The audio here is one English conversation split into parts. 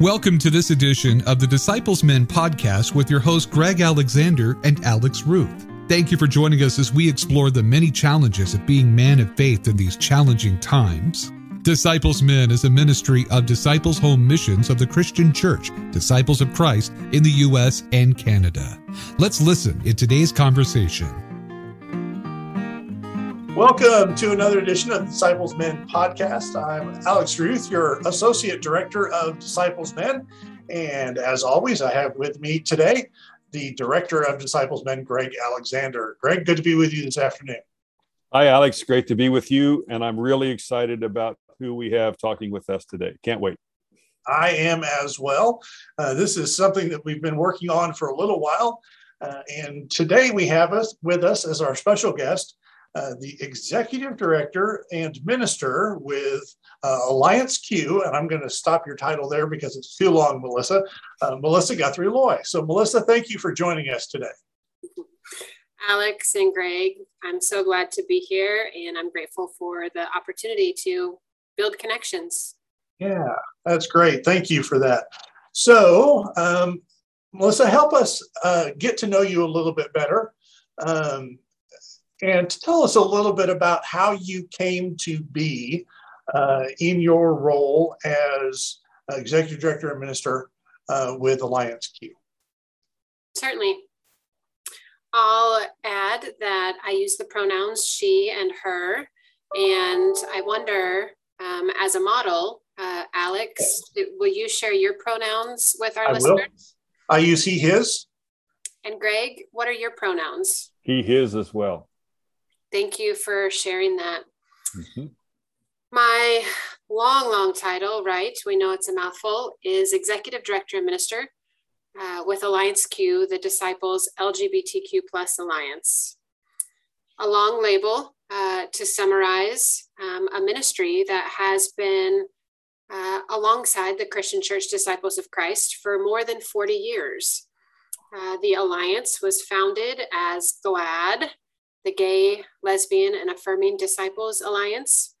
Welcome to this edition of the Disciples Men podcast with your host, Greg Alexander and Alex Ruth. Thank you for joining us as we explore the many challenges of being man of faith in these challenging times. Disciples Men is a ministry of Disciples Home Missions of the Christian Church, Disciples of Christ in the U.S. and Canada. Let's listen in today's conversation. Welcome to another edition of Disciples Men podcast. I'm Alex Ruth, your Associate Director of Disciples Men. And as always, I have with me today the Director of Disciples Men, Greg Alexander. Greg, good to be with you this afternoon. Hi, Alex. Great to be with you. And I'm really excited about who we have talking with us today. Can't wait. I am as well. Uh, this is something that we've been working on for a little while. Uh, and today we have us with us as our special guest uh, the executive director and minister with uh, Alliance Q. And I'm going to stop your title there because it's too long, Melissa. Uh, Melissa Guthrie Loy. So, Melissa, thank you for joining us today. Alex and Greg, I'm so glad to be here and I'm grateful for the opportunity to build connections. Yeah, that's great. Thank you for that. So, um, Melissa, help us uh, get to know you a little bit better. Um, and to tell us a little bit about how you came to be uh, in your role as executive director and minister uh, with Alliance Q. Certainly. I'll add that I use the pronouns she and her. And I wonder, um, as a model, uh, Alex, will you share your pronouns with our I listeners? Will. I use he, his. And Greg, what are your pronouns? He, his as well. Thank you for sharing that. Mm-hmm. My long, long title, right? We know it's a mouthful, is Executive Director and Minister uh, with Alliance Q, the Disciples LGBTQ Plus Alliance. A long label uh, to summarize um, a ministry that has been uh, alongside the Christian Church Disciples of Christ for more than 40 years. Uh, the Alliance was founded as GLAD, the Gay, Lesbian, and Affirming Disciples Alliance.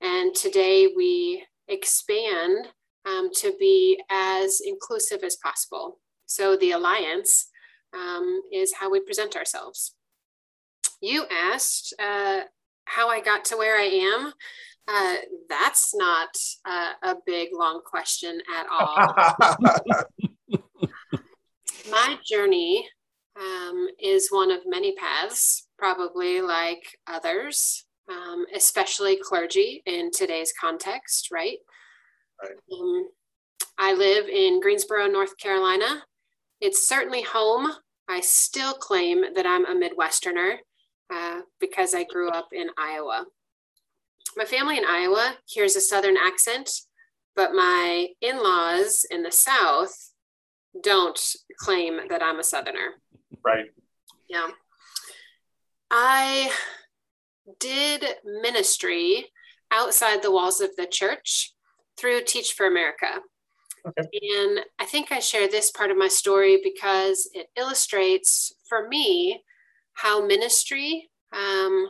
And today we expand um, to be as inclusive as possible. So the Alliance um, is how we present ourselves. You asked uh, how I got to where I am. Uh, that's not uh, a big, long question at all. My journey um, is one of many paths probably like others, um, especially clergy in today's context, right? right. Um, I live in Greensboro, North Carolina. It's certainly home. I still claim that I'm a Midwesterner uh, because I grew up in Iowa. My family in Iowa hears a Southern accent, but my in laws in the South don't claim that I'm a Southerner. Right. Yeah. I did ministry outside the walls of the church through Teach for America. Okay. And I think I share this part of my story because it illustrates for me how ministry um,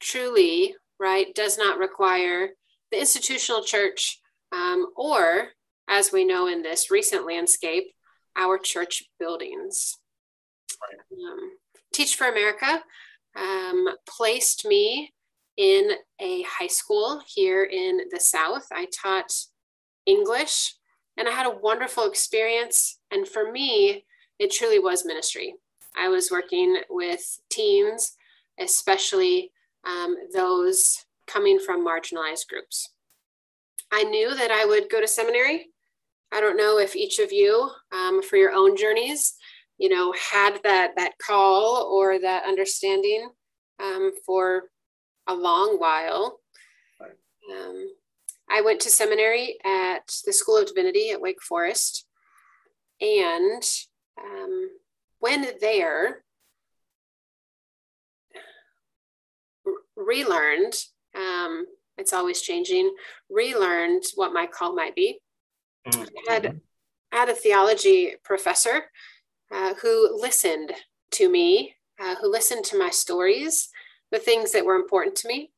truly, right, does not require the institutional church um, or, as we know in this recent landscape, our church buildings. Right. Um, Teach for America um, placed me in a high school here in the South. I taught English and I had a wonderful experience. And for me, it truly was ministry. I was working with teens, especially um, those coming from marginalized groups. I knew that I would go to seminary. I don't know if each of you, um, for your own journeys, you know had that that call or that understanding um, for a long while. Um, i went to seminary at the school of divinity at wake forest. And um, when there relearned um, it's always changing relearned what my call might be. Mm-hmm. I had, I had a theology professor uh, who listened to me, uh, who listened to my stories, the things that were important to me.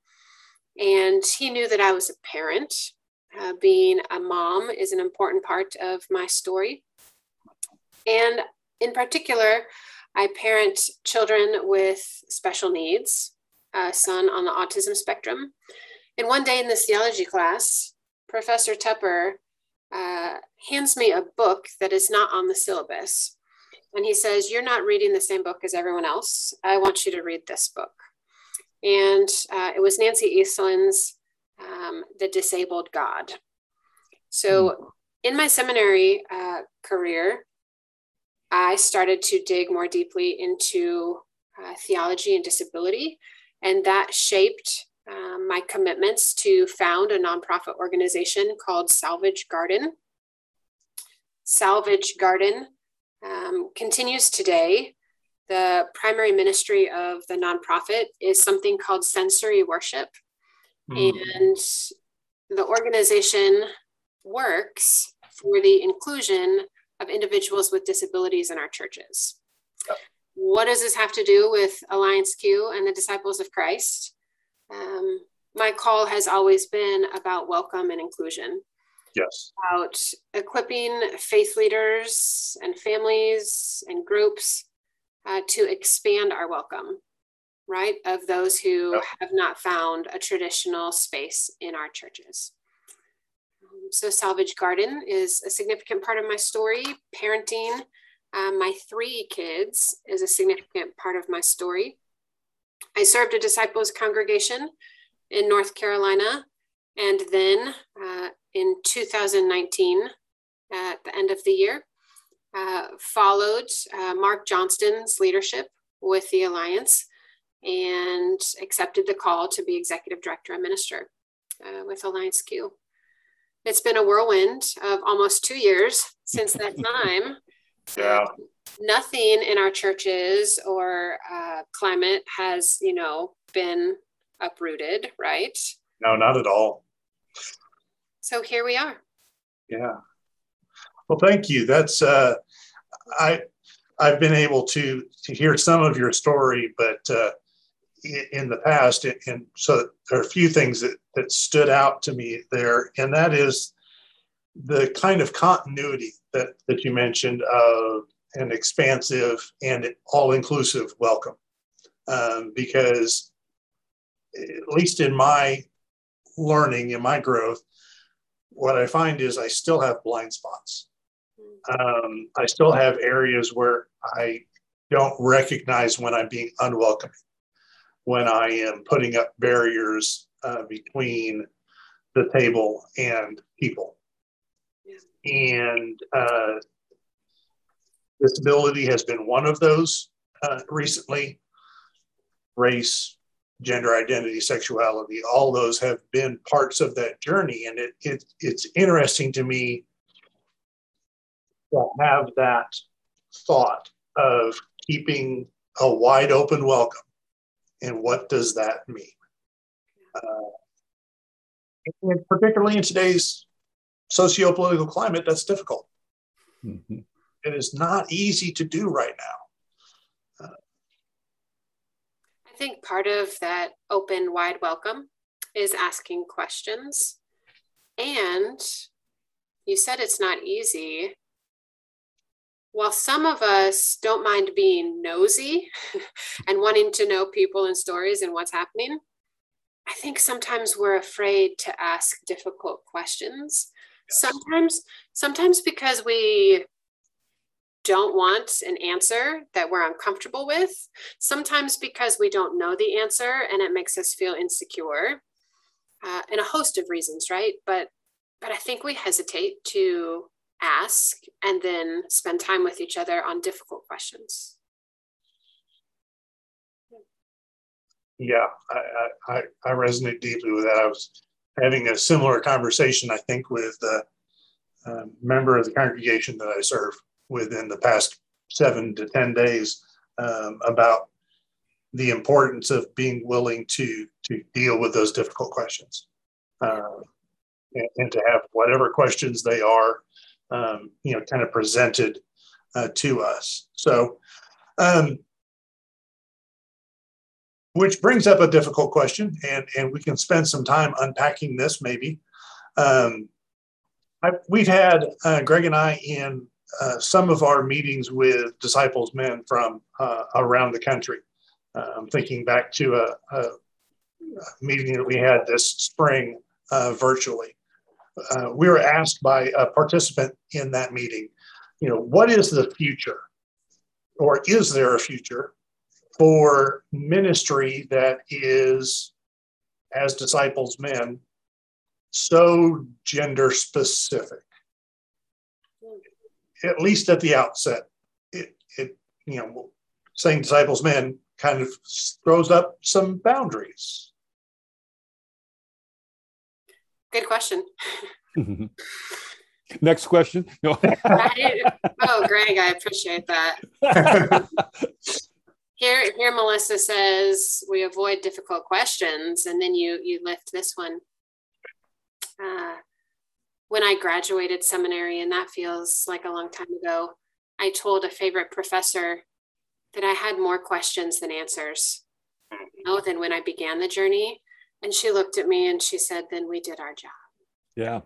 And he knew that I was a parent. Uh, being a mom is an important part of my story. And in particular, I parent children with special needs, a son on the autism spectrum. And one day in this theology class, Professor Tupper uh, hands me a book that is not on the syllabus. And he says, You're not reading the same book as everyone else. I want you to read this book. And uh, it was Nancy Eiesland's um, The Disabled God. So hmm. in my seminary uh, career, I started to dig more deeply into uh, theology and disability. And that shaped um, my commitments to found a nonprofit organization called Salvage Garden. Salvage Garden um, continues today. The primary ministry of the nonprofit is something called sensory worship. Mm. And the organization works for the inclusion of individuals with disabilities in our churches. What does this have to do with Alliance Q and the Disciples of Christ? Um, my call has always been about welcome and inclusion. Yes. About equipping faith leaders and families and groups uh, to expand our welcome, right? Of those who yep. have not found a traditional space in our churches. Um, so, Salvage Garden is a significant part of my story. Parenting um, my three kids is a significant part of my story. I served a disciples congregation in North Carolina. And then uh, in 2019, at the end of the year, uh, followed uh, Mark Johnston's leadership with the Alliance and accepted the call to be executive director and minister uh, with Alliance Q. It's been a whirlwind of almost two years since that time. yeah nothing in our churches or uh, climate has, you know, been uprooted, right? No, not at all. So here we are. Yeah. Well, thank you. That's uh, I I've been able to to hear some of your story, but uh, in the past, and so there are a few things that that stood out to me there, and that is the kind of continuity that that you mentioned of an expansive and all inclusive welcome. Um, because, at least in my learning, in my growth, what I find is I still have blind spots. Um, I still have areas where I don't recognize when I'm being unwelcoming, when I am putting up barriers uh, between the table and people. And uh, Disability has been one of those uh, recently. Race, gender identity, sexuality, all those have been parts of that journey. And it, it, it's interesting to me to have that thought of keeping a wide open welcome. And what does that mean? Uh, and particularly in today's socio-political climate, that's difficult. Mm-hmm. It is not easy to do right now. Uh, I think part of that open, wide welcome is asking questions. And you said it's not easy. While some of us don't mind being nosy and wanting to know people and stories and what's happening, I think sometimes we're afraid to ask difficult questions. Sometimes, sometimes because we don't want an answer that we're uncomfortable with, sometimes because we don't know the answer and it makes us feel insecure, uh, and a host of reasons, right? But but I think we hesitate to ask and then spend time with each other on difficult questions. Yeah, I, I, I resonate deeply with that. I was having a similar conversation, I think, with a, a member of the congregation that I serve within the past seven to 10 days um, about the importance of being willing to, to deal with those difficult questions uh, and, and, to have whatever questions they are, um, you know, kind of presented uh, to us. So, um, which brings up a difficult question, and, and we can spend some time unpacking this maybe. Um, I, we've had uh, Greg and I in uh, some of our meetings with disciples men from uh, around the country. I'm thinking back to a, a, meeting that we had this spring uh, virtually. Uh, we were asked by a participant in that meeting, you know, what is the future, or is there a future for ministry that is, as disciples men, so gender specific? At least at the outset, it, it you know, saying disciples men kind of throws up some boundaries. Good question. Next question. No. oh, Greg, I appreciate that. here, here, Melissa says we avoid difficult questions, and then you you lift this one. Uh, when I graduated seminary, and that feels like a long time ago, I told a favorite professor that I had more questions than answers. You know, than when I began the journey. And she looked at me and she said, Then we did our job. Yeah,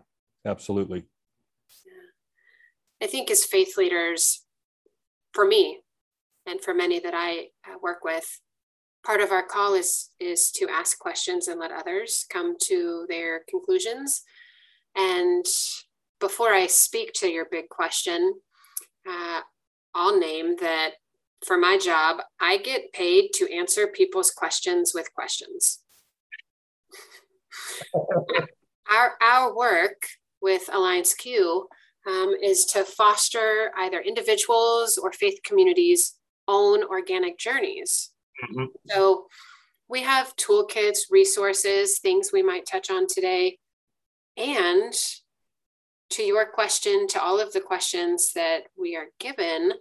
absolutely. Yeah. I think as faith leaders, for me and for many that I uh, work with, part of our call is is to ask questions and let others come to their conclusions. And before I speak to your big question, uh, I'll name that for my job, I get paid to answer people's questions with questions. our, our work with Alliance Q um, is to foster either individuals or faith communities' own organic journeys. Mm-hmm. So we have toolkits, resources, things we might touch on today. And to your question, to all of the questions that we are given,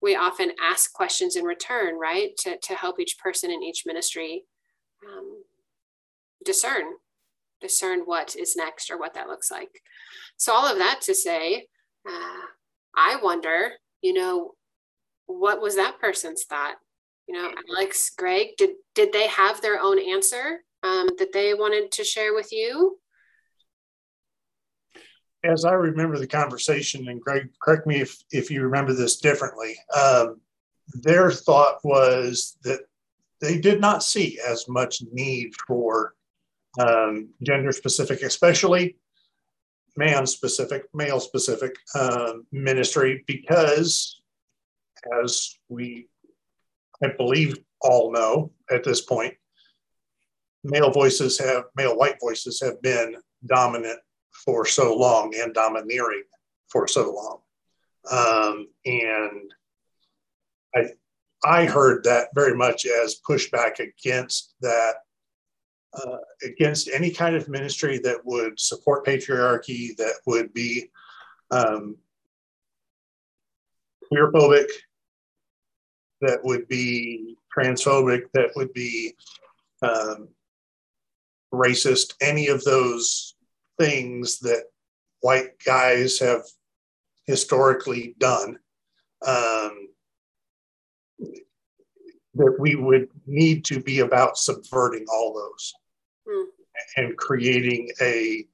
we often ask questions in return, right? To, to help each person in each ministry um, discern, discern what is next or what that looks like. So, all of that to say, uh, I wonder, you know, what was that person's thought? You know, Alex, Greg, did did they have their own answer um, that they wanted to share with you? As I remember the conversation, and Greg, correct me if, if you remember this differently, um, their thought was that they did not see as much need for um, gender specific, especially man specific, male specific um, ministry, because as we, I believe, all know at this point, male voices have, male white voices have been dominant for so long and domineering for so long. Um, and I, I heard that very much as pushback against that, uh, against any kind of ministry that would support patriarchy, that would be um, queerphobic, that would be transphobic, that would be um, racist, any of those things that white guys have historically done um, that we would need to be about subverting all those hmm. and creating a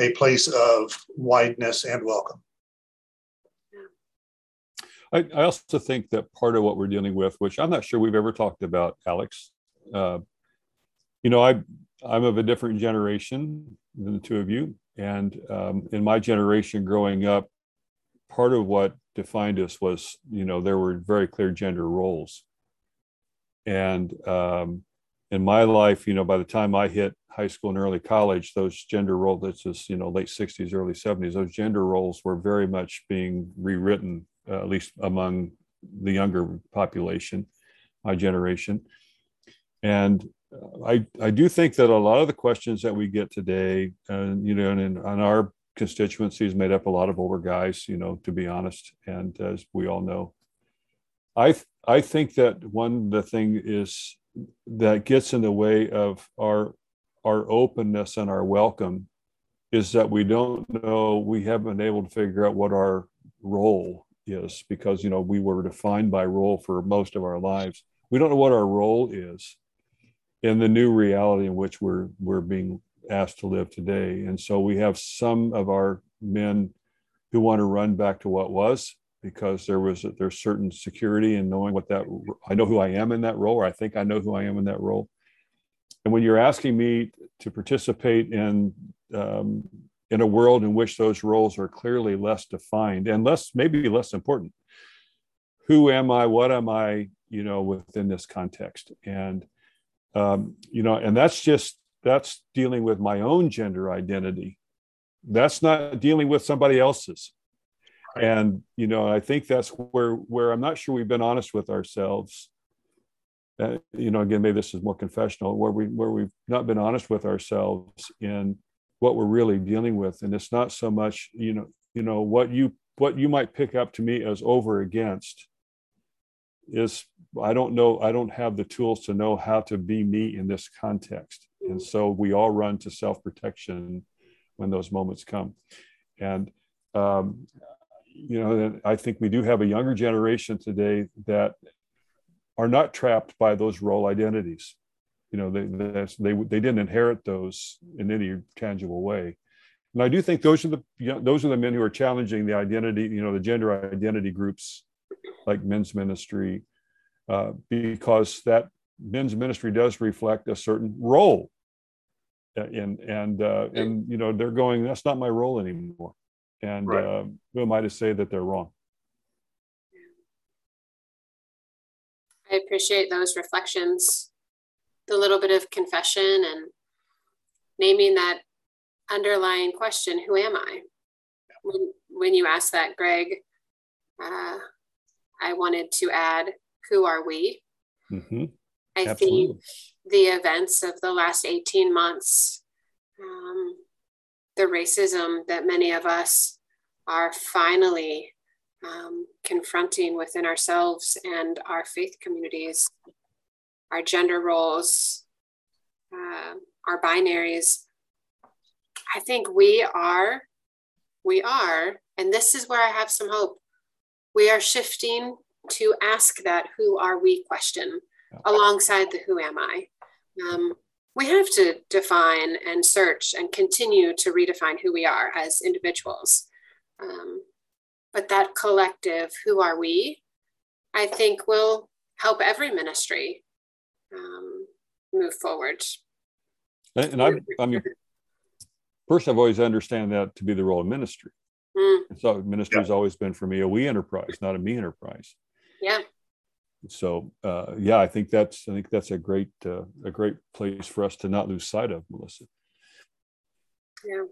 a place of wideness and welcome. I, I, also think that part of what we're dealing with, which I'm not sure we've ever talked about, Alex, uh, you know, I I'm of a different generation than the two of you. And um, in my generation growing up, part of what defined us was, you know, there were very clear gender roles. And um, in my life, you know, by the time I hit high school and early college, those gender roles, that's just, you know, late 60s, early 70s, those gender roles were very much being rewritten, uh, at least among the younger population, my generation. And I, I do think that a lot of the questions that we get today, and you know, and, and our constituency is made up a lot of older guys, you know, to be honest, and as we all know, I I think that one the thing is that gets in the way of our our openness and our welcome is that we don't know we haven't been able to figure out what our role is because you know we were defined by role for most of our lives. We don't know what our role is in the new reality in which we're we're being asked to live today. And so we have some of our men who want to run back to what was because there was there's certain security in knowing what that I know who I am in that role, or I think I know who I am in that role. And when you're asking me to participate in um, in a world in which those roles are clearly less defined and less maybe less important, who am I? What am I? You know, within this context, and um, you know, and that's just that's dealing with my own gender identity. That's not dealing with somebody else's. And you know i think that's where where i'm not sure we've been honest with ourselves. Uh, you know again maybe this is more confessional where we where we've not been honest with ourselves in what we're really dealing with. And it's not so much you know you know what you what you might pick up to me as over against is i don't know i don't have the tools to know how to be me in this context and so we all run to self-protection when those moments come and um, you know, I think we do have a younger generation today that are not trapped by those role identities. You know, they they they didn't inherit those in any tangible way. And I do think those are the you know, those are the men who are challenging the identity, you know, the gender identity groups like men's ministry, uh, because that men's ministry does reflect a certain role. And and uh, and you know they're going. That's not my role anymore. And right. uh, who am I to say that they're wrong? I appreciate those reflections, the little bit of confession and naming that underlying question who am I? When, when you ask that, Greg, uh, I wanted to add who are we? Mm-hmm. I Absolutely. think the events of the last 18 months um, the racism that many of us are finally um, confronting within ourselves and our faith communities, our gender roles, uh, our binaries. I think we are, we are, and this is where I have some hope. We are shifting to ask that who are we question alongside the who am I. Um, we have to define and search and continue to redefine who we are as individuals. Um, but that collective, who are we, I think will help every ministry um, move forward. And, and I, I mean, first, I've always understand that to be the role of ministry. Mm. So ministry yeah. has always been for me a we enterprise, not a me enterprise. Yeah so uh, yeah, I think that's I think that's a great uh, a great place for us to not lose sight of, Melissa. Yeah.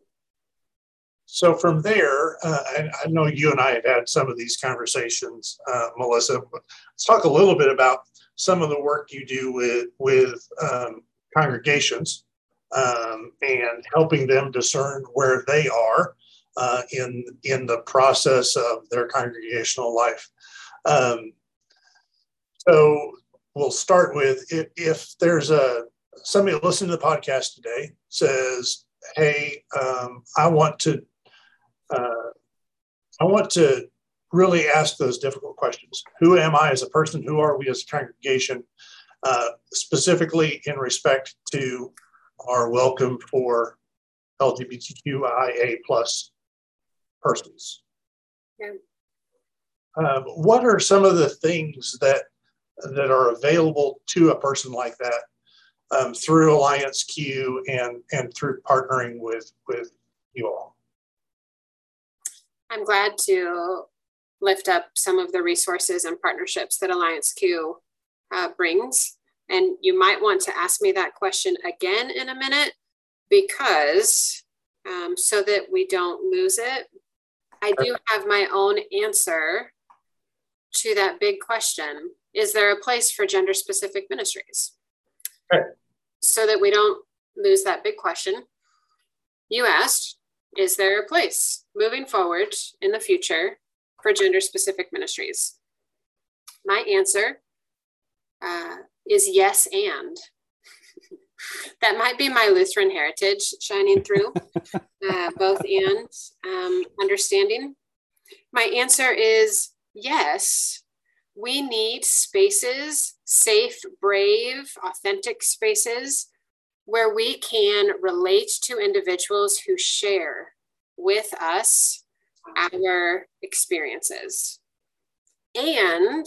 So from there, uh, I, I, know you and I had had some of these conversations, uh, Melissa. Let's talk a little bit about some of the work you do with with um, congregations um, and helping them discern where they are uh, in in the process of their congregational life. Um, so we'll start with if, if there's a somebody listening to the podcast today says, "Hey, um, I want to, uh, I want to really ask those difficult questions. Who am I as a person? Who are we as a congregation? Uh, specifically in respect to our welcome for LGBTQIA plus persons." Yeah. Um, what are some of the things that that are available to a person like that um, through Alliance Q and and through partnering with with you all. I'm glad to lift up some of the resources and partnerships that Alliance Q uh, brings. And you might want to ask me that question again in a minute because um, so that we don't lose it. I do have my own answer to that big question is there a place for gender specific ministries? Okay. So that we don't lose that big question. You asked, is there a place moving forward in the future for gender specific ministries? My answer uh, is yes, and. That might be my Lutheran heritage shining through, uh, both and um, understanding. My answer is yes, we need spaces, safe, brave, authentic spaces where we can relate to individuals who share with us our experiences. And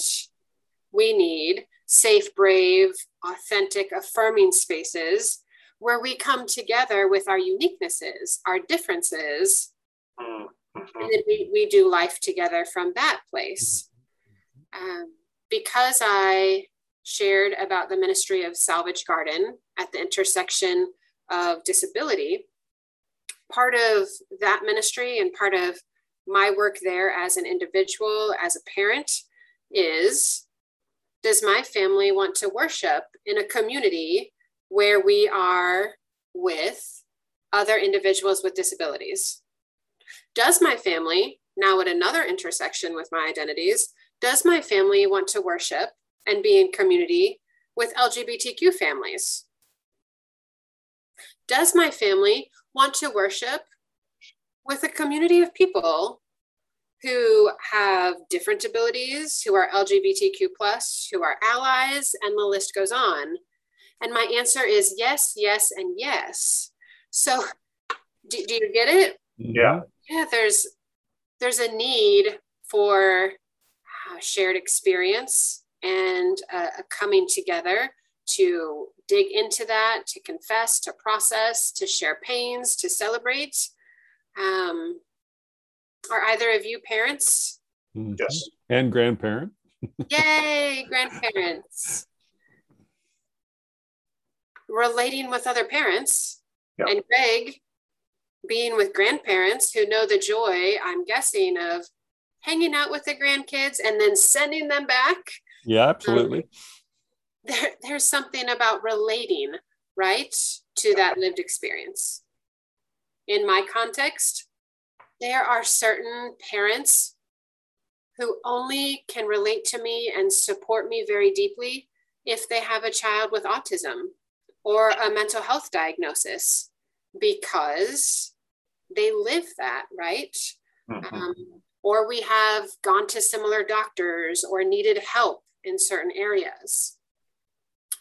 we need safe, brave, authentic, affirming spaces where we come together with our uniquenesses, our differences, mm-hmm. and then we, we do life together from that place. Um, because I shared about the ministry of Salvage Garden at the intersection of disability, part of that ministry and part of my work there as an individual, as a parent, is does my family want to worship in a community where we are with other individuals with disabilities? Does my family, now at another intersection with my identities, does my family want to worship and be in community with LGBTQ families? Does my family want to worship with a community of people who have different abilities, who are LGBTQ plus, who are allies, and the list goes on. And my answer is yes, yes, and yes. So do, do you get it? Yeah. Yeah, there's there's a need for uh, shared experience and uh, a coming together to dig into that, to confess, to process, to share pains, to celebrate. Um, are either of you parents? Mm-hmm. Yes. And grandparent. Yay, grandparents. Relating with other parents. Yep. And Greg being with grandparents who know the joy, I'm guessing, of hanging out with the grandkids and then sending them back. Yeah, absolutely. Um, there, there's something about relating, right, to that lived experience. In my context, there are certain parents who only can relate to me and support me very deeply if they have a child with autism or a mental health diagnosis because they live that, right? Mm-hmm. Um, or we have gone to similar doctors or needed help in certain areas.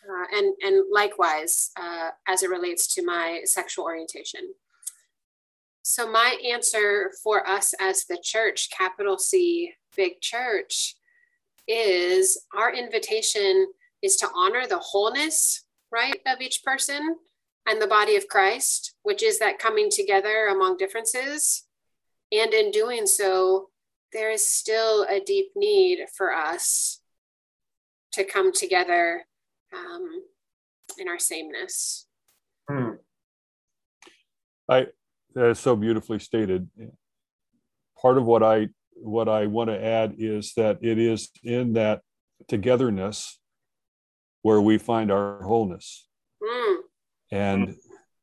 Uh, and, and likewise, uh, as it relates to my sexual orientation. So, my answer for us as the church, capital C, big church, is our invitation is to honor the wholeness, right, of each person and the body of Christ, which is that coming together among differences. And in doing so, there is still a deep need for us to come together um, in our sameness. Hmm. I that is so beautifully stated. Part of what I what I want to add is that it is in that togetherness where we find our wholeness. Mm. And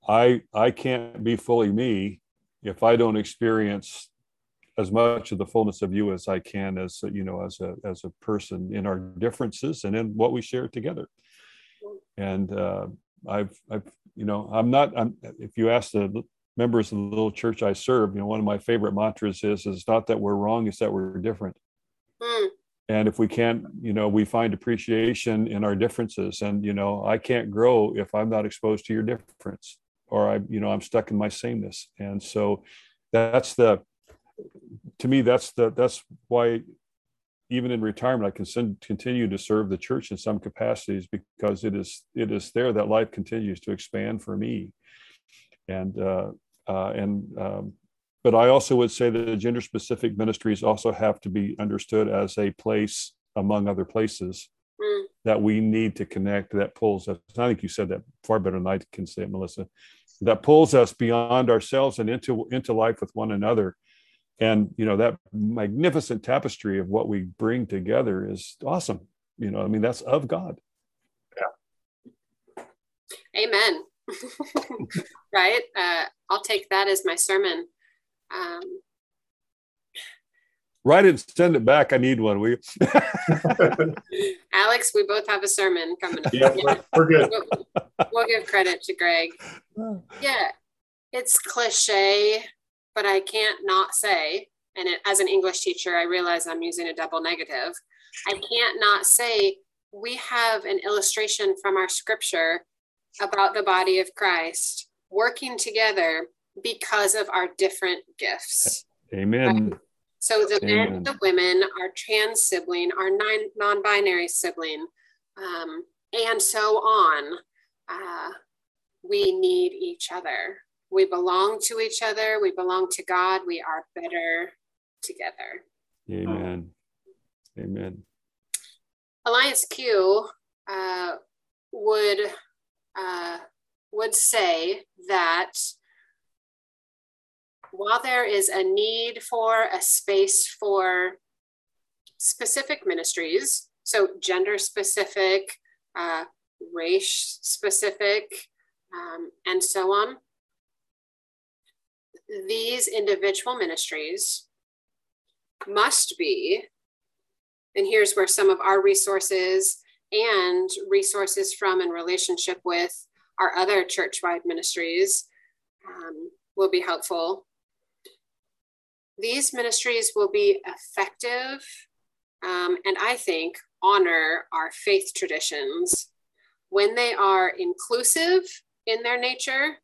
I I can't be fully me if I don't experience as much of the fullness of you as I can as you know as a as a person in our differences and in what we share together. And uh, I've I've you know I'm not I'm if you ask the members of the little church I serve, you know, one of my favorite mantras is, is not that we're wrong, it's that we're different. Mm. And if we can't, you know, we find appreciation in our differences. And, you know, I can't grow if I'm not exposed to your difference or I, you know, I'm stuck in my sameness. And so that's the, to me, that's the, that's why even in retirement, I can continue to serve the church in some capacities because it is, it is there that life continues to expand for me. And, uh, uh, and um, but I also would say that the gender specific ministries also have to be understood as a place among other places mm. that we need to connect that pulls us. I think you said that far better than I can say it, Melissa. That pulls us beyond ourselves and into into life with one another. And you know that magnificent tapestry of what we bring together is awesome. You know, I mean that's of God. Yeah. Amen. right? Uh, I'll take that as my sermon. Um, Write it and send it back. I need one. We Alex, we both have a sermon coming up. Yeah, yeah. We're, good. We'll, we'll give credit to Greg. Yeah, it's cliche, but I can't not say, and it, as an English teacher, I realize I'm using a double negative. I can't not say we have an illustration from our scripture about the body of Christ working together because of our different gifts. Amen. Right? So the Amen. men, the women, our trans sibling, our non binary sibling, um, and so on. Uh, we need each other. We belong to each other. We belong to God. We are better together. Amen. Amen. Alliance Q uh, would uh, would say that while there is a need for a space for specific ministries, so gender specific, uh, race specific, um, and so on, these individual ministries must be, and here's where some of our resources and resources from and relationship with our other church-wide ministries um, will be helpful. These ministries will be effective um, and I think honor our faith traditions when they are inclusive in their nature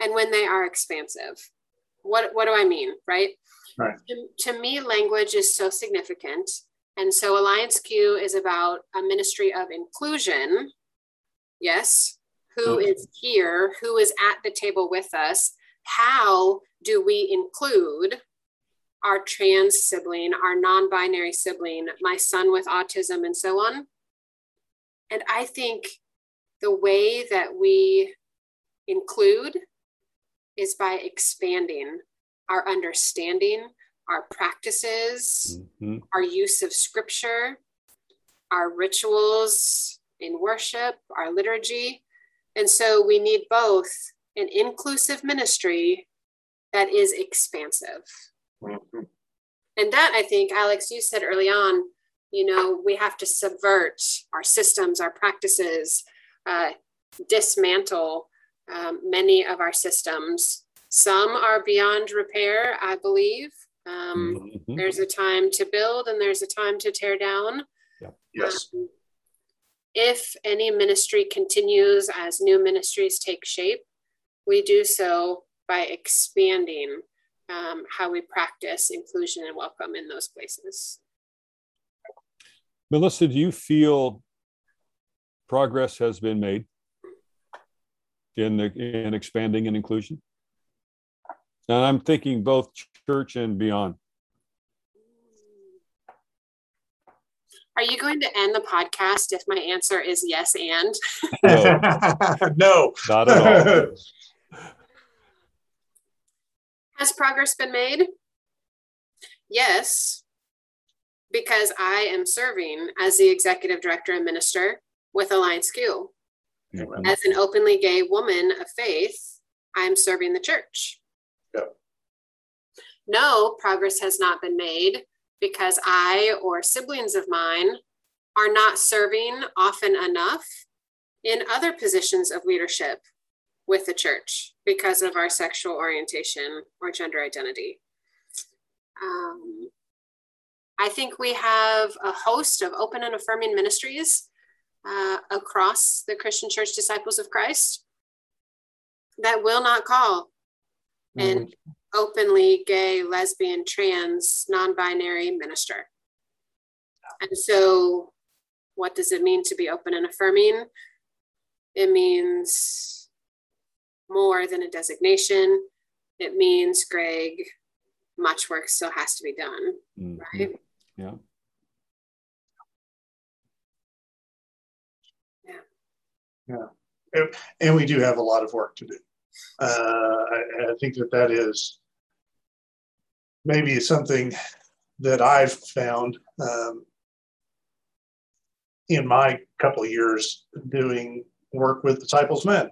and when they are expansive. What, what do I mean, right? right. To, to me, language is so significant. And so Alliance Q is about a ministry of inclusion. Yes, who okay. is here, who is at the table with us. How do we include our trans sibling, our non binary sibling, my son with autism, and so on? And I think the way that we include is by expanding our understanding, our practices, mm-hmm. our use of scripture, our rituals in worship, our liturgy. And so we need both an inclusive ministry that is expansive. Mm-hmm. And that, I think, Alex, you said early on, you know, we have to subvert our systems, our practices, uh, dismantle um, many of our systems. Some are beyond repair, I believe. Um, mm-hmm. There's a time to build and there's a time to tear down. Yeah. Yes. Um, if any ministry continues as new ministries take shape, we do so by expanding um, how we practice inclusion and welcome in those places. Melissa, do you feel progress has been made in, the, in expanding and inclusion? And I'm thinking both church and beyond. Are you going to end the podcast if my answer is yes and? No, no. not at all. Has progress been made? Yes, because I am serving as the executive director and minister with Alliance Q. Mm-hmm. As an openly gay woman of faith, I'm serving the church. Yep. No, progress has not been made because I or siblings of mine are not serving often enough in other positions of leadership with the church because of our sexual orientation or gender identity. Um, I think we have a host of open and affirming ministries uh, across the Christian Church Disciples of Christ that will not call mm-hmm. an openly gay, lesbian, trans, non binary minister. And so, what does it mean to be open and affirming? It means more than a designation. It means, Greg, much work still has to be done, mm-hmm. right? Yeah. Yeah. And we do have a lot of work to do. Uh, I, I think that that is maybe something that I've found um, in my couple years doing work with disciples men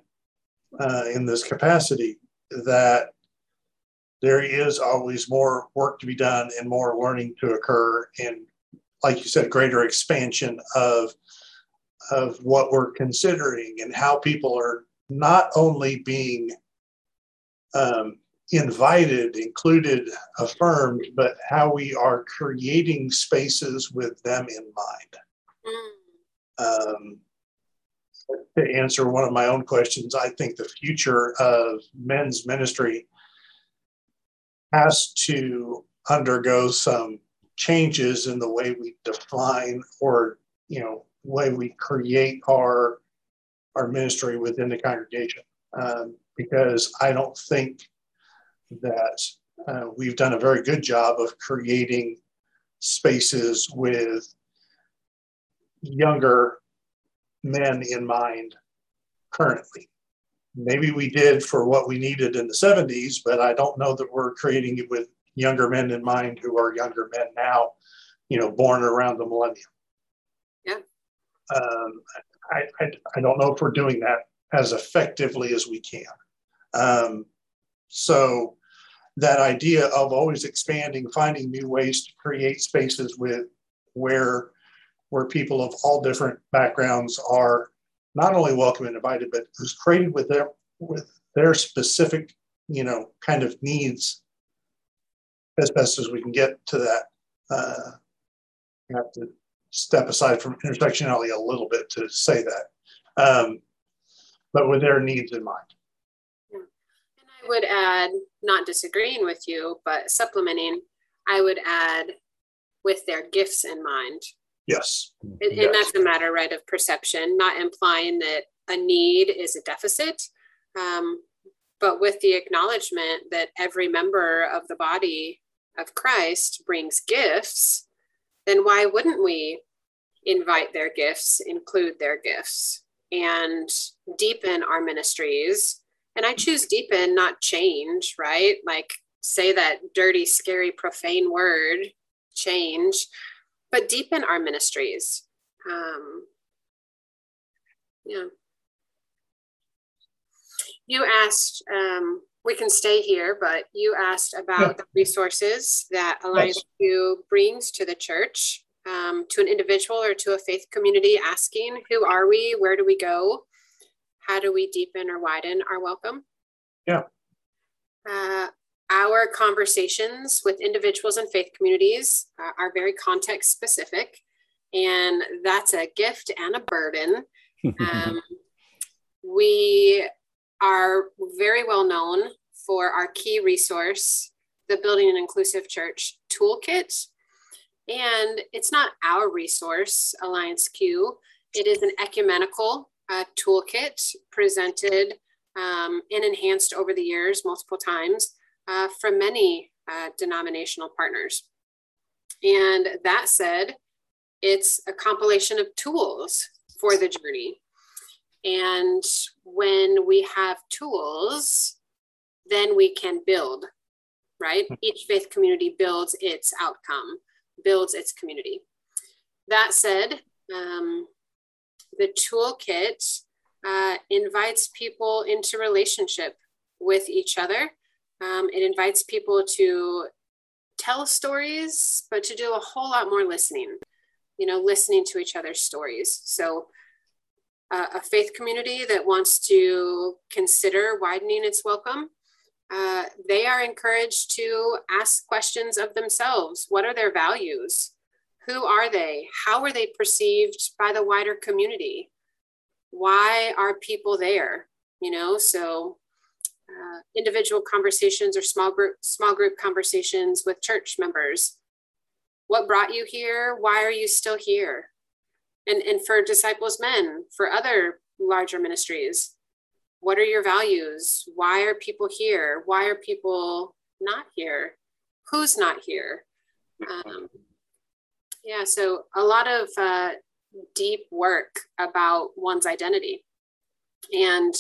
uh, in this capacity that there is always more work to be done and more learning to occur and like you said greater expansion of of what we're considering and how people are not only being um, invited, included, affirmed, but how we are creating spaces with them in mind. Mm. Um, to answer one of my own questions, I think the future of men's ministry has to undergo some changes in the way we define or you know way we create our our ministry within the congregation um, because I don't think that uh, we've done a very good job of creating spaces with younger men in mind currently. Maybe we did for what we needed in the 70s, but I don't know that we're creating it with younger men in mind who are younger men now, you know, born around the millennium. Yeah. Um, I, I, I, don't know if we're doing that as effectively as we can. Um, so that idea of always expanding, finding new ways to create spaces with where where people of all different backgrounds are not only welcome and invited, but who's created with their with their specific, you know, kind of needs as best as we can get to that. Uh, I have to step aside from intersectionality a little bit to say that, um, but with their needs in mind. I would add, not disagreeing with you, but supplementing, I would add with their gifts in mind. Yes. And, yes. and that's a matter, right, of perception, not implying that a need is a deficit, um, but with the acknowledgement that every member of the body of Christ brings gifts, then why wouldn't we invite their gifts, include their gifts, and deepen our ministries? And I choose deepen, not change, right? Like say that dirty, scary, profane word, change, but deepen our ministries. Um, yeah. You asked um, we can stay here, but you asked about yeah. the resources that Alliance yes. brings to the church, um, to an individual or to a faith community, asking, Who are we? Where do we go? How do we deepen or widen our welcome? Yeah. Uh, our conversations with individuals and faith communities uh, are very context specific, and that's a gift and a burden. Um, we are very well known for our key resource, the Building an Inclusive Church Toolkit. And it's not our resource, Alliance Q. It is an ecumenical uh, toolkit presented um, and enhanced over the years multiple times uh, from many uh, denominational partners. And that said, it's a compilation of tools for the journey. And when we have tools, then we can build, right? Hmm. Each faith community builds its outcome, builds its community. That said, um, the toolkit uh, invites people into relationship with each other. Um, it invites people to tell stories, but to do a whole lot more listening, you know, listening to each other's stories. So uh, a faith community that wants to consider widening its welcome, uh, they are encouraged to ask questions of themselves. What are their values? Who are they? How are they perceived by the wider community? Why are people there? You know, so uh, individual conversations or small group small group conversations with church members. What brought you here? Why are you still here? and, and for disciples men, for other larger ministries. What are your values? Why are people here? Why are people not here? Who's not here? Um, yeah, so a lot of uh, deep work about one's identity. And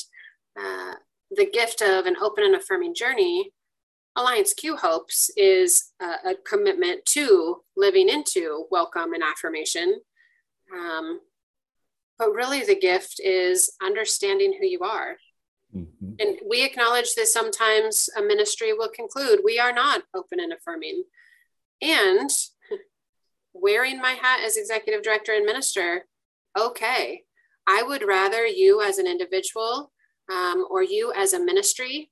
uh, the gift of an open and affirming journey, Alliance Q hopes, is a, a commitment to living into welcome and affirmation um, but really, the gift is understanding who you are. Mm-hmm. And we acknowledge that sometimes a ministry will conclude we are not open and affirming. And wearing my hat as executive director and minister, okay, I would rather you as an individual um, or you as a ministry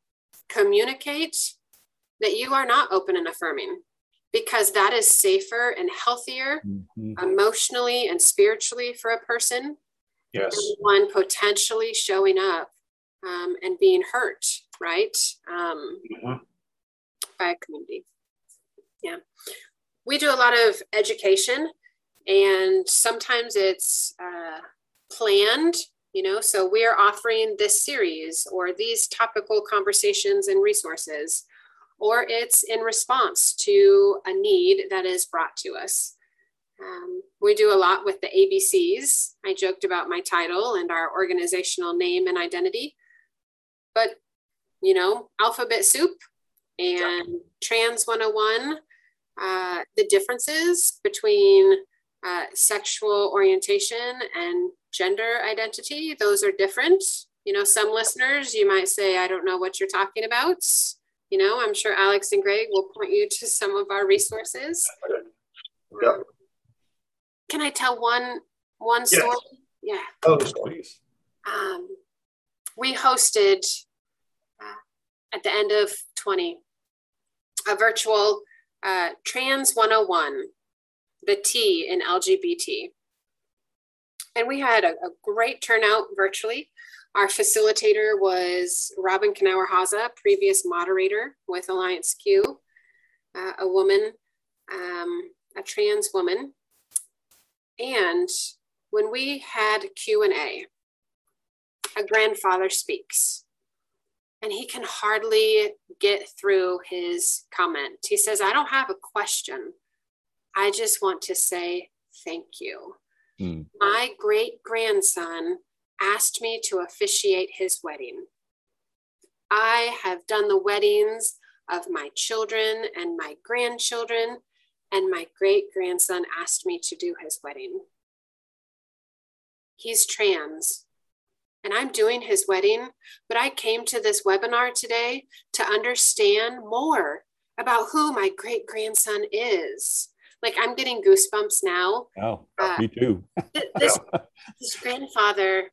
communicate that you are not open and affirming because that is safer and healthier mm-hmm. emotionally and spiritually for a person Yes. One potentially showing up um, and being hurt, right? Um, mm-hmm. By a community. Yeah. We do a lot of education, and sometimes it's uh, planned, you know. So we are offering this series or these topical conversations and resources, or it's in response to a need that is brought to us. Um, we do a lot with the ABCs. I joked about my title and our organizational name and identity, but you know, alphabet soup and Trans 101, uh, the differences between uh, sexual orientation and gender identity, those are different. You know, some listeners, you might say, I don't know what you're talking about. You know, I'm sure Alex and Greg will point you to some of our resources. Um, can I tell one one story? Yeah. Oh, please. Um, we hosted uh, at the end of 20 a virtual uh, Trans 101, the T in LGBT. And we had a, a great turnout virtually. Our facilitator was Robin Knauerhase, previous moderator with Alliance Q, uh, a woman, um, a trans woman and when we had Q&A, a grandfather speaks and he can hardly get through his comment. He says, I don't have a question. I just want to say thank you. Mm. My great grandson asked me to officiate his wedding. I have done the weddings of my children and my grandchildren, and my great grandson asked me to do his wedding. He's trans, and I'm doing his wedding, but I came to this webinar today to understand more about who my great grandson is. Like I'm getting goosebumps now. Oh, uh, me too. this, this grandfather,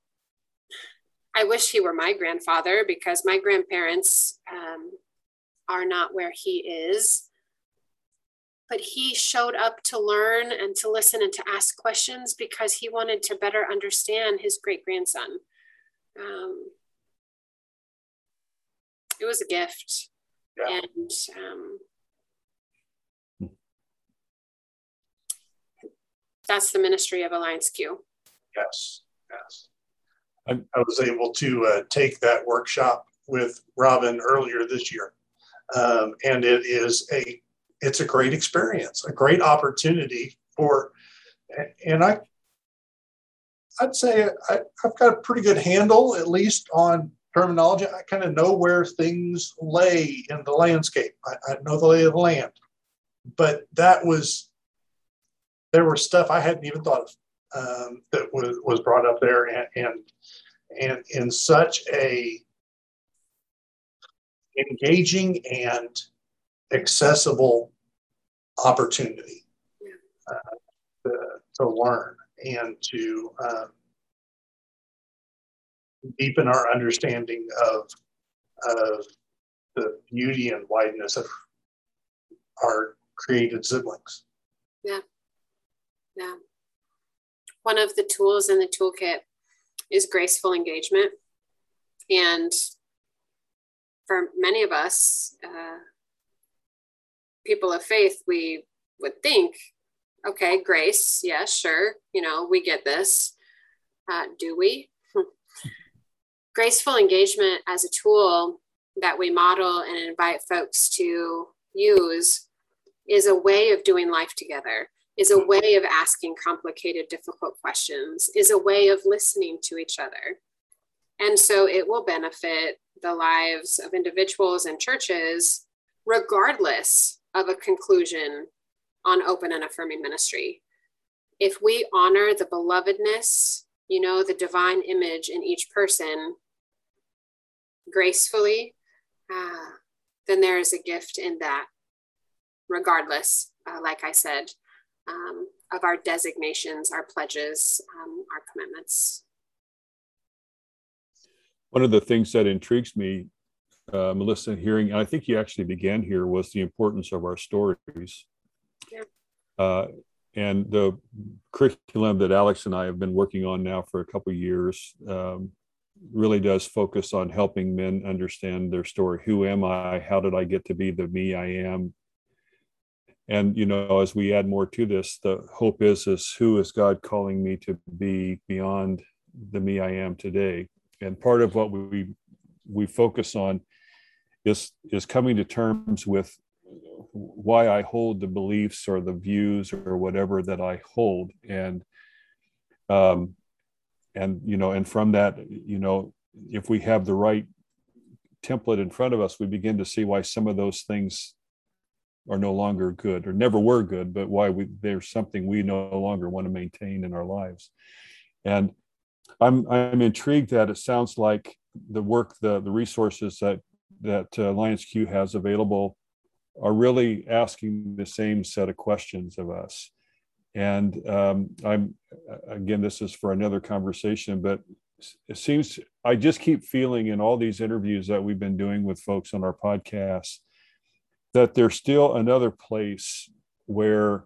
I wish he were my grandfather because my grandparents um, are not where he is but he showed up to learn and to listen and to ask questions because he wanted to better understand his great grandson. Um, it was a gift. Yeah. And um, that's the ministry of Alliance Q. Yes, yes. I, I was able to uh, take that workshop with Robin earlier this year. Um, and it is a it's a great experience, a great opportunity for, and I, I'd say I, have got a pretty good handle, at least on terminology. I kind of know where things lay in the landscape. I, I know the lay of the land, but that was there was stuff I hadn't even thought of um, that was was brought up there, and and, and in such a engaging and accessible opportunity uh, to, to, learn and to um, deepen our understanding of, of the beauty and wideness of our created siblings. Yeah. Yeah. One of the tools in the toolkit is graceful engagement. And for many of us, uh, people of faith, we would think, okay, grace, yes, sure, you know, we get this. Uh, do we? Graceful engagement as a tool that we model and invite folks to use is a way of doing life together, is a way of asking complicated, difficult questions, is a way of listening to each other. And so it will benefit the lives of individuals and churches, regardless of a conclusion on open and affirming ministry. If we honor the belovedness, you know, the divine image in each person gracefully, uh, then there is a gift in that, regardless, uh, like I said, um, of our designations, our pledges, um, our commitments. One of the things that intrigues me uh, Melissa, hearing, I think you actually began here, was the importance of our stories. Uh, and the curriculum that Alex and I have been working on now for a couple years um, really does focus on helping men understand their story. Who am I? How did I get to be the me I am? And you know, as we add more to this, the hope is is who is God calling me to be beyond the me I am today? And part of what we we focus on is is coming to terms with why I hold the beliefs or the views or whatever that I hold, and um, and you know, and from that, you know, if we have the right template in front of us, we begin to see why some of those things are no longer good or never were good, but why we, there's something we no longer want to maintain in our lives. And I'm I'm intrigued that it sounds like the work, the the resources that that uh, Q has available are really asking the same set of questions of us. And um, I'm again, this is for another conversation, but it seems I just keep feeling in all these interviews that we've been doing with folks on our podcast that there's still another place where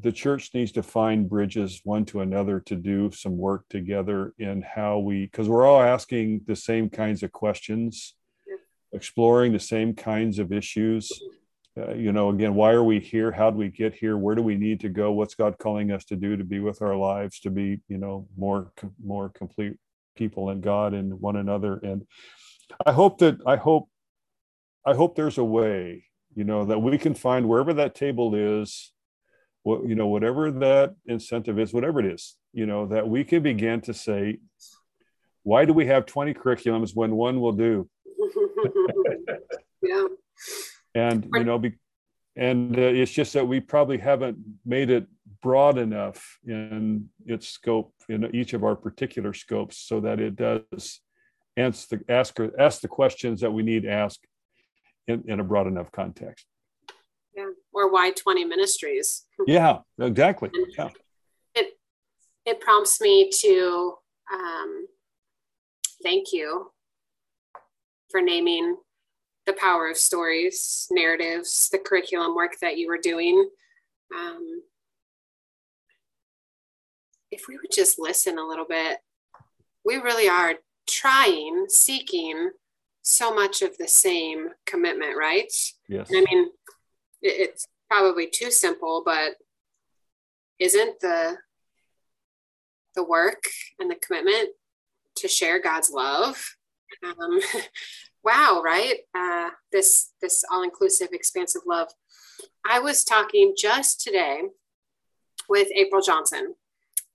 the church needs to find bridges one to another to do some work together in how we because we're all asking the same kinds of questions exploring the same kinds of issues. Uh, you know again why are we here? How do we get here? Where do we need to go? What's god calling us to do to be with our lives to be you know more more complete people in god and one another? And i hope that i hope i hope there's a way you know that we can find wherever that table is what you know whatever that incentive is whatever it is you know that we can begin to say why do we have 20 curriculums when one will do yeah. And you know be, and uh, it's just that we probably haven't made it broad enough in its scope in each of our particular scopes so that it does answer the, ask ask the questions that we need to ask in, in a broad enough context. Yeah or why 20 ministries? Yeah exactly. Yeah. it it prompts me to um, thank you for naming the power of stories narratives the curriculum work that you were doing um, if we would just listen a little bit we really are trying seeking so much of the same commitment, right? Yes. I mean, it's probably too simple, but isn't the the work and the commitment to share God's love? Um, wow, right? Uh, this this all inclusive, expansive love. I was talking just today with April Johnson.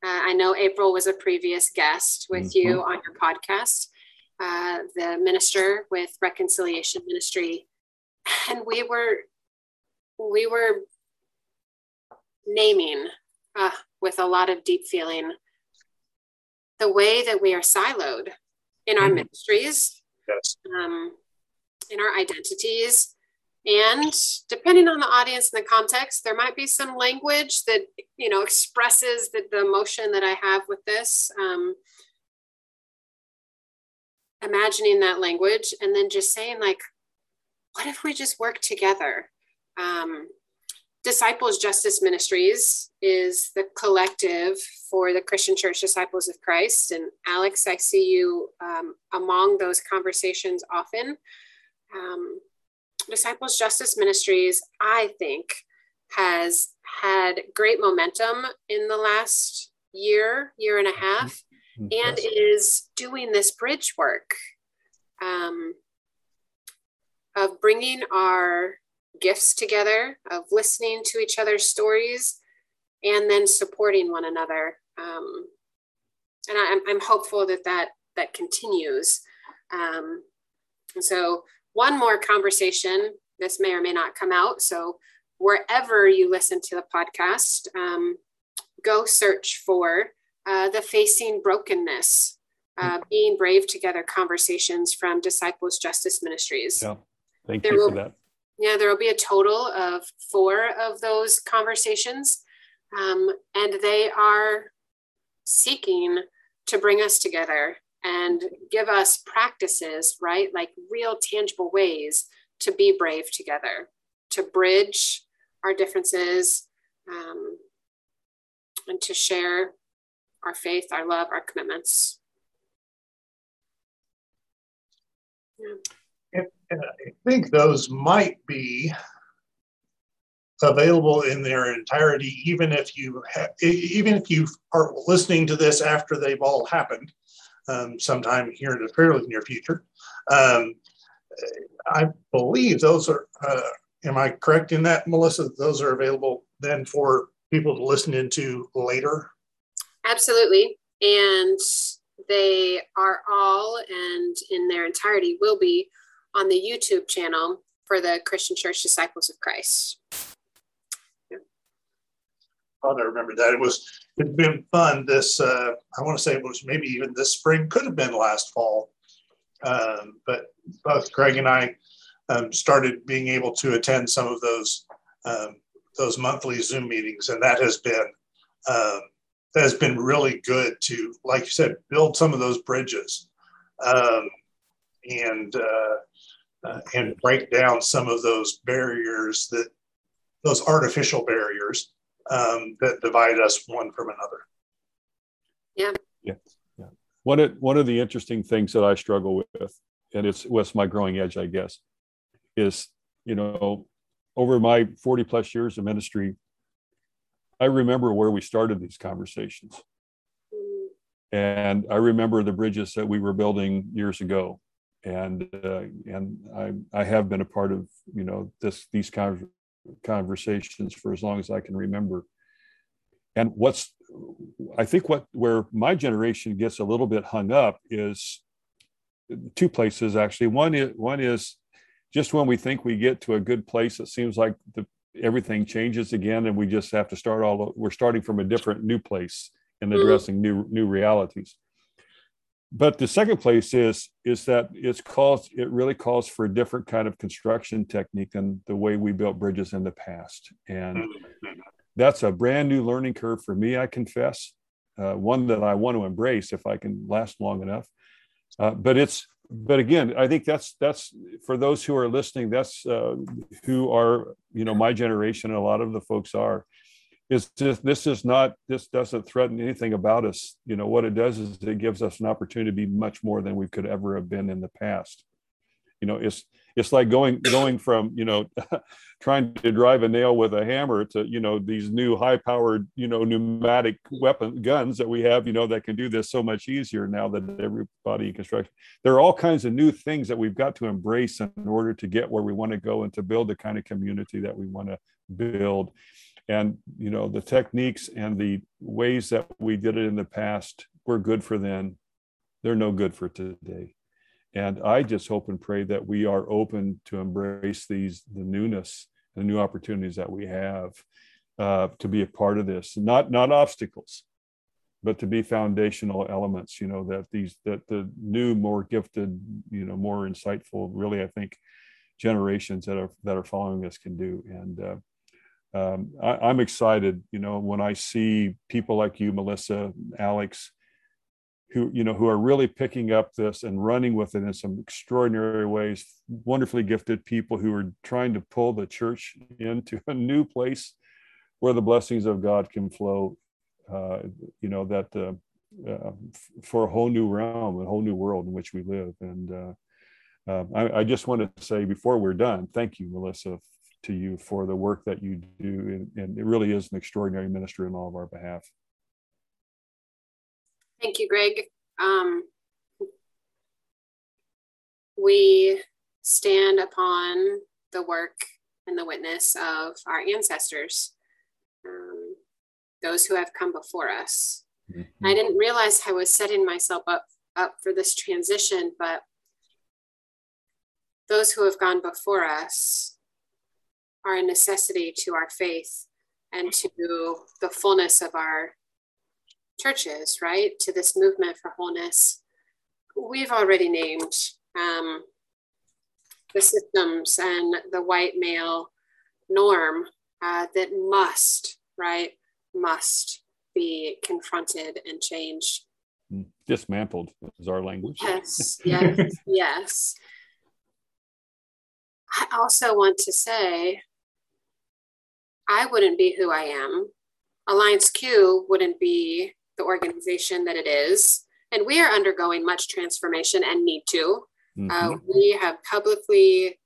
Uh, I know April was a previous guest with mm-hmm. you on your podcast, uh, the minister with Reconciliation Ministry, and we were we were naming uh, with a lot of deep feeling the way that we are siloed in our mm-hmm. ministries, yes. um, in our identities, and depending on the audience and the context, there might be some language that you know expresses the, the emotion that I have with this. Um, imagining that language and then just saying like what if we just work together um, disciples justice ministries is the collective for the christian church disciples of christ. And alex i see you um, among those conversations often. Um, disciples justice ministries i think has had great momentum in the last year year and a half and is doing this bridge work um, of bringing our gifts together, of listening to each other's stories, and then supporting one another. Um, and I, I'm hopeful that that that continues. Um, and so, one more conversation. This may or may not come out. So, wherever you listen to the podcast, um, go search for uh, the facing brokenness, uh, mm-hmm. being brave together conversations from Disciples Justice Ministries. Yeah, thank there you will, for that. Yeah, there will be a total of four of those conversations, um, and they are seeking to bring us together and give us practices, right? Like real tangible ways to be brave together, to bridge our differences, um, and to share our faith, our love, our commitments. Yeah. And I think those might be available in their entirety, even if you ha- even if you are listening to this after they've all happened, um, sometime here in the fairly near future. Um, I believe those are. Uh, am I correct in that, Melissa? Those are available then for people to listen into later. Absolutely, and they are all and in their entirety will be on the YouTube channel for the Christian Church Disciples of Christ. I remember that. It was it's been fun this uh, I want to say it was maybe even this spring, could have been last fall. Um, but both Greg and I um, started being able to attend some of those um, those monthly Zoom meetings, and that has been um, that has been really good to, like you said, build some of those bridges um, and uh, uh, and break down some of those barriers that those artificial barriers um, that divide us one from another. Yeah. Yeah. Yeah. One of, one of the interesting things that I struggle with, and it's what's my growing edge, I guess, is, you know, over my 40 plus years of ministry, I remember where we started these conversations. And I remember the bridges that we were building years ago. And uh, and I, I have been a part of you know this these kind conversations for as long as I can remember. And what's, I think, what where my generation gets a little bit hung up is two places actually. One is one is just when we think we get to a good place, it seems like the everything changes again, and we just have to start all. We're starting from a different new place and mm-hmm. addressing new new realities but the second place is is that it's calls it really calls for a different kind of construction technique than the way we built bridges in the past. And that's a brand new learning curve for me i confess uh, one that i want to embrace if i can last long enough. Uh, but it's but again i think that's that's for those who are listening that's uh, who are you know my generation and a lot of the folks are is just this is not this doesn't threaten anything about us. You know what it does is it gives us an opportunity to be much more than we could ever have been in the past. You know it's it's like going going from you know trying to drive a nail with a hammer to you know these new high powered you know pneumatic weapon guns that we have you know that can do this so much easier now that everybody in construction. There are all kinds of new things that we've got to embrace in order to get where we want to go and to build the kind of community that we want to build and you know the techniques and the ways that we did it in the past were good for then. They're no good for today. And i just hope and pray that we are open to embrace these the newness and the new opportunities that we have uh, to be a part of this. Not not obstacles but to be foundational elements you know that these that the new more gifted you know more insightful really i think generations that are that are following us can do. And uh, um, I, am excited, you know, when I see people like you, Melissa, Alex, who you know who are really picking up this and running with it in some extraordinary ways. Wonderfully gifted people who are trying to pull the church into a new place where the blessings of God can flow. Uh, you know that uh, uh, for a whole new realm, a whole new world in which we live. And uh, uh, I, I, just want to say before we're done, thank you, Melissa, to you for the work that you do. And, and it really is an extraordinary ministry on all of our behalf. Thank you, Greg. Um, we stand upon the work and the witness of our ancestors, um, those who have come before us. Mm-hmm. I didn't realize I was setting myself up up for this transition, but those who have gone before us are a necessity to our faith and to the fullness of our churches, right? To this movement for wholeness. We've already named um, the systems and the white male norm uh, that must, right, must be confronted and changed. Mm, dismantled is our language. Yes, yes, yes. I also want to say I wouldn't be who I am Alliance Q wouldn't be the organization that it is. And we are undergoing much transformation and need to. Mm-hmm. Uh, we have publicly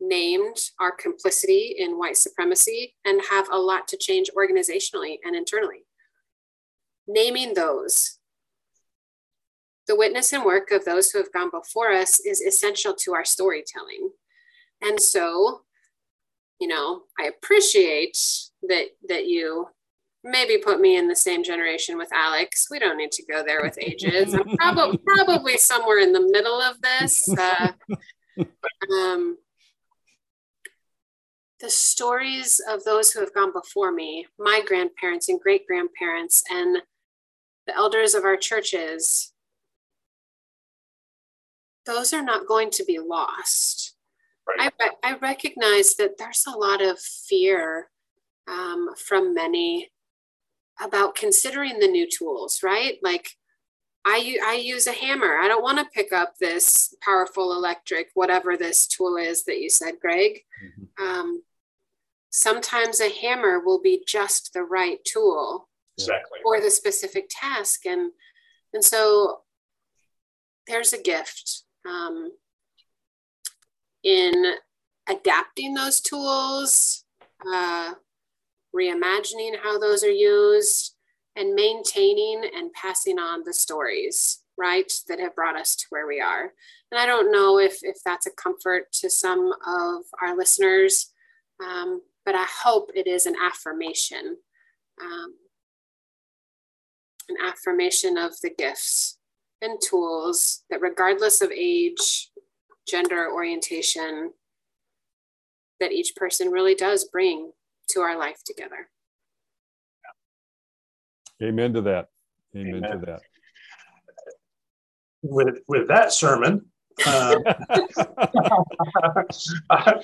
named our complicity in white supremacy and have a lot to change organizationally and internally. Naming those, the witness and work of those who have gone before us is essential to our storytelling. And so, you know, I appreciate that that you maybe put me in the same generation with Alex. We don't need to go there with ages. I'm probably probably somewhere in the middle of this. Uh, um, the stories of those who have gone before me, my grandparents and great grandparents, and the elders of our churches, those are not going to be lost. Right. I, I recognize that there's a lot of fear um, from many about considering the new tools, right? Like I, I use a hammer. I don't want to pick up this powerful electric, whatever this tool is that you said, Greg. Mm-hmm. Um, sometimes a hammer will be just the right tool exactly. for the specific task. And, and so there's a gift um, in adapting those tools, uh, reimagining how those are used, and maintaining and passing on the stories, right, that have brought us to where we are. And I don't know if, if that's a comfort to some of our listeners, um, but I hope it is an affirmation, um, an affirmation of the gifts and tools that, regardless of age, gender, orientation, that each person really does bring to our life together. Amen to that. Amen, Amen. to that. With with that sermon, uh, uh,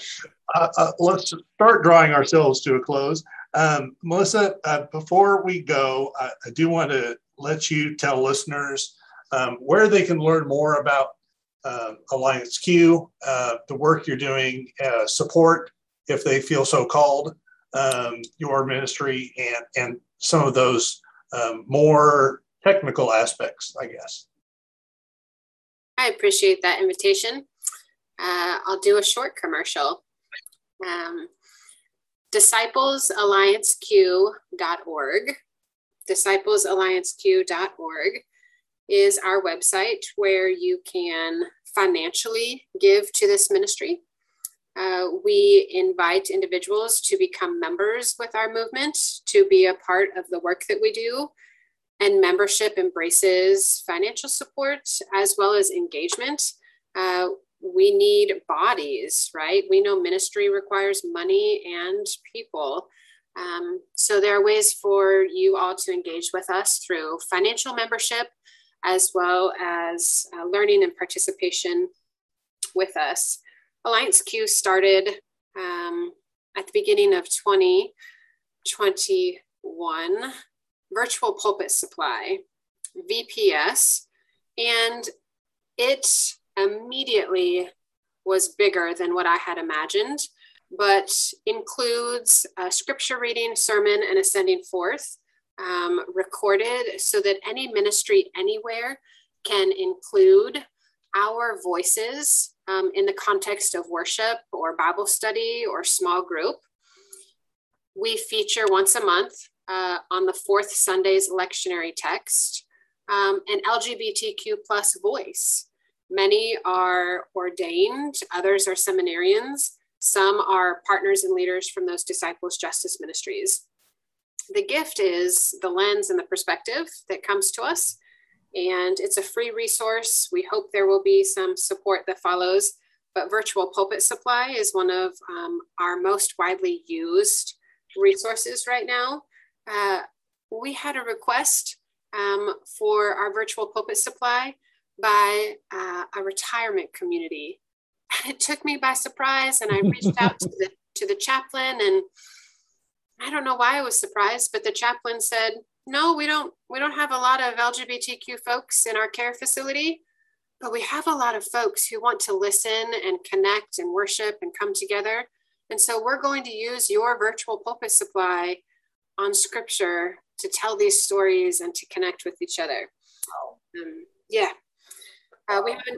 uh, let's start drawing ourselves to a close. Um, Melissa, uh, before we go, I do want to let you tell listeners um, where they can learn more about uh, Alliance Q, uh, the work you're doing, uh, support if they feel so called, um, your ministry and and some of those um, more technical aspects, I guess. I appreciate that invitation. Uh, I'll do a short commercial. Um, disciplesallianceq.org. Disciplesallianceq.org is our website where you can financially give to this ministry. Uh, we invite individuals to become members with our movement, to be a part of the work that we do. And membership embraces financial support as well as engagement. Uh, we need bodies, right? We know ministry requires money and people. Um, so there are ways for you all to engage with us through financial membership as well as uh, learning and participation with us. Alliance Q started um, at the beginning of 2021, Virtual Pulpit Supply, VPS, and it immediately was bigger than what I had imagined, but includes a scripture reading, sermon, and ascending forth um, recorded so that any ministry anywhere can include our voices um, in the context of worship or Bible study or small group. We feature once a month uh, on the fourth Sunday's lectionary text um, an LGBTQ plus voice. Many are ordained, others are seminarians, some are partners and leaders from those disciples justice ministries. The gift is the lens and the perspective that comes to us and it's a free resource. We hope there will be some support that follows, but Virtual Pulpit Supply is one of um, our most widely used resources right now. Uh, we had a request um, for our Virtual Pulpit Supply by uh, a retirement community. And it took me by surprise, and I reached out to the, to the chaplain, and I don't know why I was surprised, but the chaplain said, no, we don't we don't have a lot of LGBTQ folks in our care facility, but we have a lot of folks who want to listen and connect and worship and come together. And so we're going to use your virtual pulpit supply on scripture to tell these stories and to connect with each other. Um, yeah. Uh, we have a,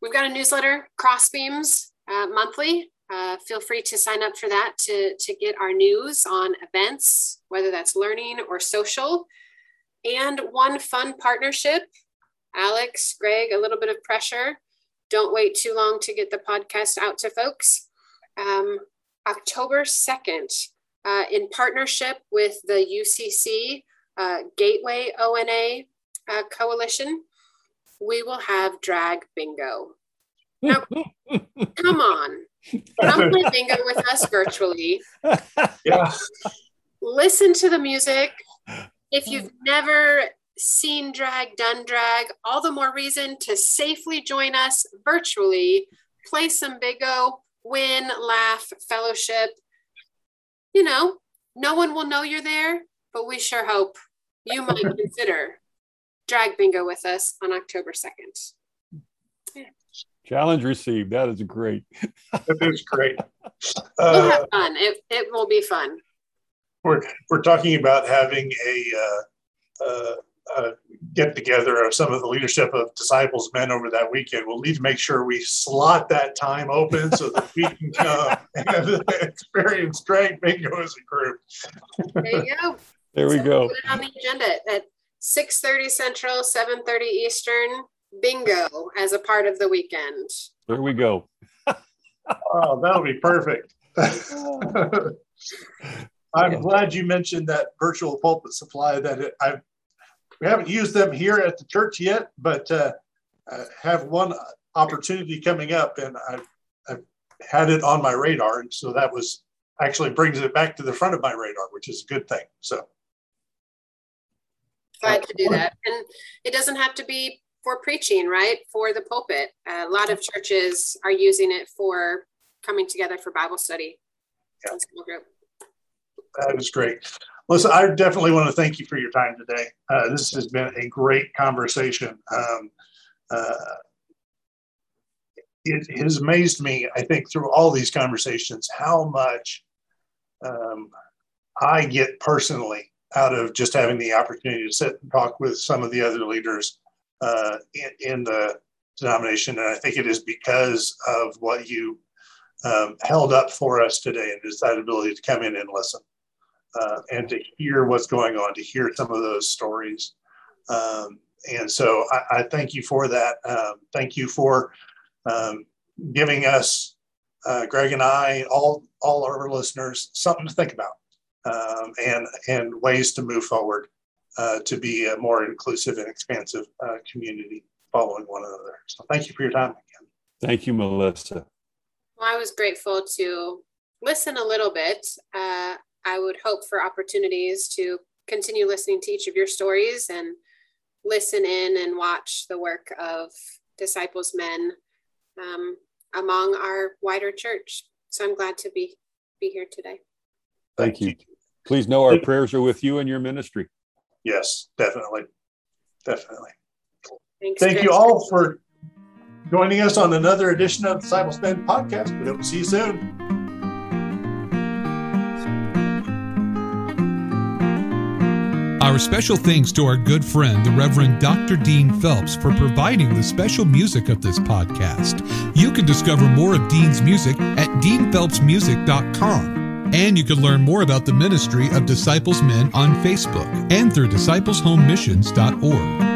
we've got a newsletter, Crossbeams, uh, monthly. Uh, feel free to sign up for that to, to get our news on events, whether that's learning or social. And one fun partnership. Alex, Greg, a little bit of pressure. Don't wait too long to get the podcast out to folks. Um, October 2nd, uh, in partnership with the UCC uh, Gateway ONA uh, Coalition, we will have drag bingo. Now, come on. Come play bingo with us virtually. Yeah. Listen to the music. If you've never seen drag, done drag, all the more reason to safely join us virtually, play some bingo, win, laugh, fellowship. You know, no one will know you're there, but we sure hope you might consider drag bingo with us on October 2nd. Challenge received. That is great. That is great. we'll Uh, have fun. It, it will be fun. we're, we're talking about having a, uh, uh, uh, get together of some of the leadership of disciples men over that weekend. We'll need to make sure we slot that time open so that we can come and experience drag bingo as a group. There you go. There we So go. Put it on the agenda at 6:30 Central, 7:30 Eastern. Bingo as a part of the weekend. There we go. Oh, that'll be perfect. I'm glad you mentioned that virtual pulpit supply that it, I we haven't used them here at the church yet, but uh, I have one opportunity coming up, and I've, I've had it on my radar, and so that was actually brings it back to the front of my radar, which is a good thing. So Glad to do that. And it doesn't have to be for preaching, right? For the pulpit. a lot of churches are using it for coming together for Bible study. in small group. that is great. Listen, I definitely want to thank you for your time today. Uh, this has been a great conversation. Um, uh, it has amazed me, I think, through all these conversations, how much um, I get personally out of just having the opportunity to sit and talk with some of the other leaders uh, in, in the denomination. And I think it is because of what you um, held up for us today and just that ability to come in and listen uh, and to hear what's going on, to hear some of those stories. Um, and so I, I, thank you for that. Um, thank you for um, giving us, uh, Greg and I, all all our listeners, something to think about um, and and ways to move forward uh, to be a more inclusive and expansive uh, community following one another. So thank you for your time again. Thank you, Melissa. Well, I was grateful to listen a little bit. Uh, I would hope for opportunities to continue listening to each of your stories and listen in and watch the work of disciples men um, among our wider church. So I'm glad to be be here today. Thank you. Please know our prayers are with you and your ministry. Yes, definitely. Definitely. Thanks, Thank Chris. you all for joining us on another edition of the Disciples Men podcast. We hope to see you soon. Our special thanks to our good friend, the Reverend Dr. Dean Phelps, for providing the special music of this podcast. You can discover more of Dean's music at deanphelpsmusic.com. And you can learn more about the ministry of Disciples Men on Facebook and through discipleshomemissions.org.